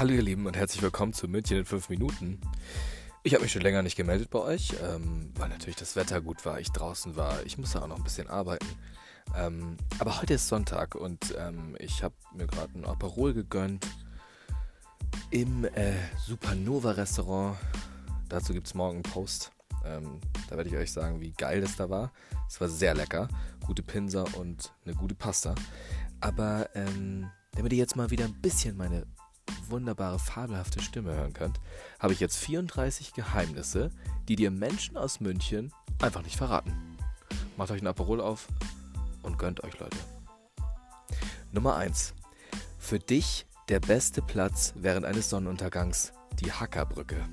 Hallo ihr Lieben und herzlich willkommen zu München in 5 Minuten. Ich habe mich schon länger nicht gemeldet bei euch, ähm, weil natürlich das Wetter gut war, ich draußen war, ich musste auch noch ein bisschen arbeiten. Ähm, aber heute ist Sonntag und ähm, ich habe mir gerade ein Aperol gegönnt im äh, Supernova Restaurant. Dazu gibt es morgen einen Post. Ähm, da werde ich euch sagen, wie geil das da war. Es war sehr lecker. Gute Pinser und eine gute Pasta. Aber ähm, damit ihr jetzt mal wieder ein bisschen meine wunderbare, fabelhafte Stimme hören könnt, habe ich jetzt 34 Geheimnisse, die dir Menschen aus München einfach nicht verraten. Macht euch ein Aperol auf und gönnt euch, Leute. Nummer 1. Für dich der beste Platz während eines Sonnenuntergangs, die Hackerbrücke.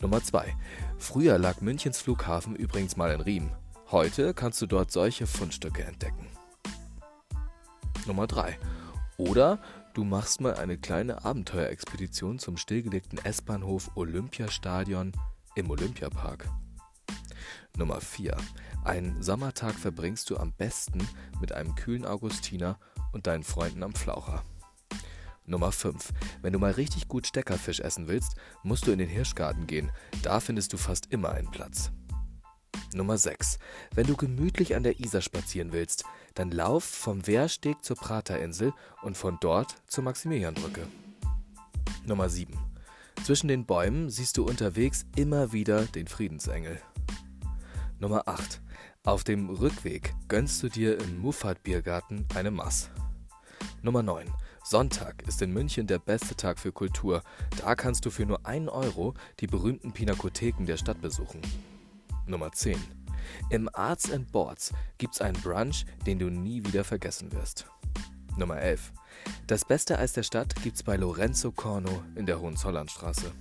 Nummer 2. Früher lag Münchens Flughafen übrigens mal in Riem. Heute kannst du dort solche Fundstücke entdecken. Nummer 3. Oder du machst mal eine kleine Abenteuerexpedition zum stillgelegten S-Bahnhof Olympiastadion im Olympiapark. Nummer 4. Einen Sommertag verbringst du am besten mit einem kühlen Augustiner und deinen Freunden am Flaucher. Nummer 5. Wenn du mal richtig gut Steckerfisch essen willst, musst du in den Hirschgarten gehen. Da findest du fast immer einen Platz. Nummer 6. Wenn du gemütlich an der Isar spazieren willst, dann lauf vom Wehrsteg zur Praterinsel und von dort zur Maximilianbrücke. Nummer 7. Zwischen den Bäumen siehst du unterwegs immer wieder den Friedensengel. Nummer 8. Auf dem Rückweg gönnst du dir im Muffat Biergarten eine Mass. Nummer 9. Sonntag ist in München der beste Tag für Kultur. Da kannst du für nur 1 Euro die berühmten Pinakotheken der Stadt besuchen. Nummer 10. Im Arts and Boards gibt's einen Brunch, den du nie wieder vergessen wirst. Nummer 11. Das beste Eis der Stadt gibt's bei Lorenzo Corno in der Hohenzollernstraße.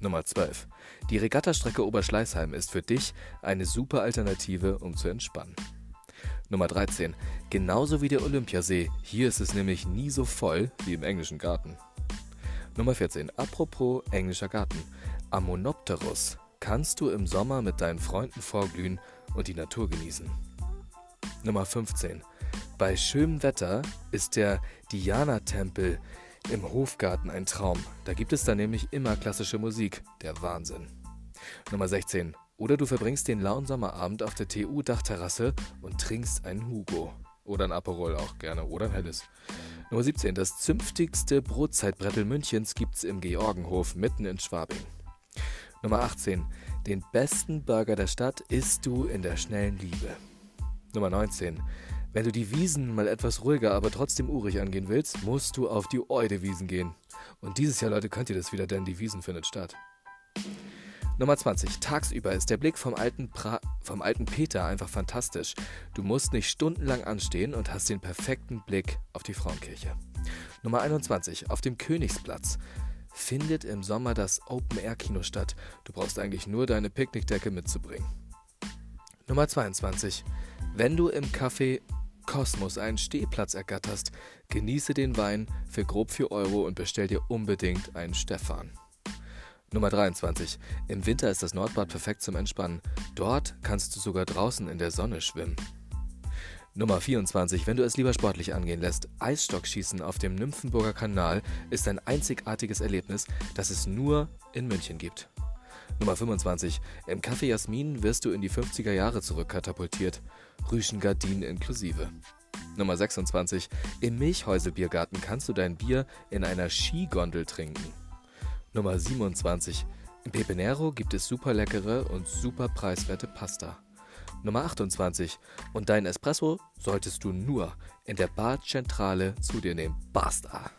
Nummer 12. Die Regattastrecke Oberschleißheim ist für dich eine super Alternative, um zu entspannen. Nummer 13. Genauso wie der Olympiasee. Hier ist es nämlich nie so voll wie im englischen Garten. Nummer 14. Apropos englischer Garten. Amonopterus kannst du im Sommer mit deinen Freunden vorglühen und die Natur genießen. Nummer 15. Bei schönem Wetter ist der Diana-Tempel im Hofgarten ein Traum. Da gibt es dann nämlich immer klassische Musik. Der Wahnsinn. Nummer 16. Oder du verbringst den lauen Sommerabend auf der TU-Dachterrasse und trinkst einen Hugo. Oder ein Aperol auch gerne. Oder ein Helles. Nummer 17. Das zünftigste Brotzeitbrettel Münchens gibt's im Georgenhof mitten in Schwabing. Nummer 18. Den besten Burger der Stadt isst du in der schnellen Liebe. Nummer 19. Wenn du die Wiesen mal etwas ruhiger, aber trotzdem urig angehen willst, musst du auf die Eude-Wiesen gehen. Und dieses Jahr, Leute, könnt ihr das wieder, denn die Wiesen findet statt. Nummer 20. Tagsüber ist der Blick vom alten, pra vom alten Peter einfach fantastisch. Du musst nicht stundenlang anstehen und hast den perfekten Blick auf die Frauenkirche. Nummer 21. Auf dem Königsplatz findet im Sommer das Open-Air-Kino statt. Du brauchst eigentlich nur deine Picknickdecke mitzubringen. Nummer 22. Wenn du im Café Kosmos einen Stehplatz ergatterst, genieße den Wein für grob 4 Euro und bestell dir unbedingt einen Stefan. Nummer 23. Im Winter ist das Nordbad perfekt zum Entspannen. Dort kannst du sogar draußen in der Sonne schwimmen. Nummer 24. Wenn du es lieber sportlich angehen lässt, Eisstockschießen auf dem Nymphenburger Kanal ist ein einzigartiges Erlebnis, das es nur in München gibt. Nummer 25. Im Café Jasmin wirst du in die 50er Jahre zurückkatapultiert. Rüschengardinen inklusive. Nummer 26. Im Milchhäuselbiergarten kannst du dein Bier in einer Skigondel trinken. Nummer 27. Im Pepenero gibt es super leckere und super preiswerte Pasta. Nummer 28. Und dein Espresso solltest du nur in der Barzentrale zu dir nehmen. Basta.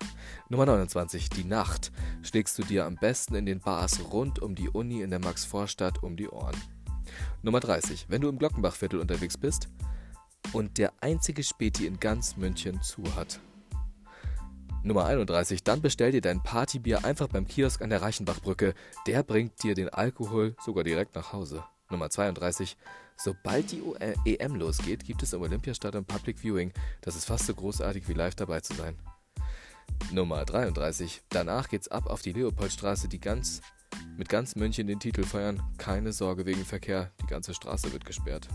Nummer 29. Die Nacht schlägst du dir am besten in den Bars rund um die Uni in der Maxvorstadt um die Ohren. Nummer 30. Wenn du im Glockenbachviertel unterwegs bist und der einzige Späti in ganz München zu hat. Nummer 31. Dann bestell dir dein Partybier einfach beim Kiosk an der Reichenbachbrücke. Der bringt dir den Alkohol sogar direkt nach Hause. Nummer 32. Sobald die EM losgeht, gibt es im Olympiastadion Public Viewing. Das ist fast so großartig wie live dabei zu sein. Nummer 33. Danach geht's ab auf die Leopoldstraße, die ganz mit ganz München den Titel feiern. Keine Sorge wegen Verkehr, die ganze Straße wird gesperrt.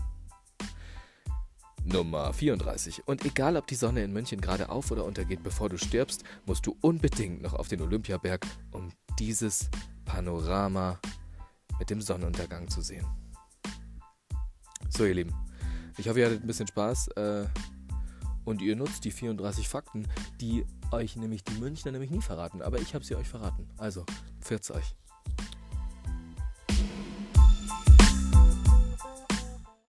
Nummer 34. Und egal, ob die Sonne in München gerade auf oder untergeht, bevor du stirbst, musst du unbedingt noch auf den Olympiaberg, um dieses Panorama mit dem Sonnenuntergang zu sehen. So, ihr Lieben, ich hoffe, ihr hattet ein bisschen Spaß äh, und ihr nutzt die 34 Fakten, die euch nämlich die Münchner nämlich nie verraten. Aber ich habe sie euch verraten. Also, pfiat's euch.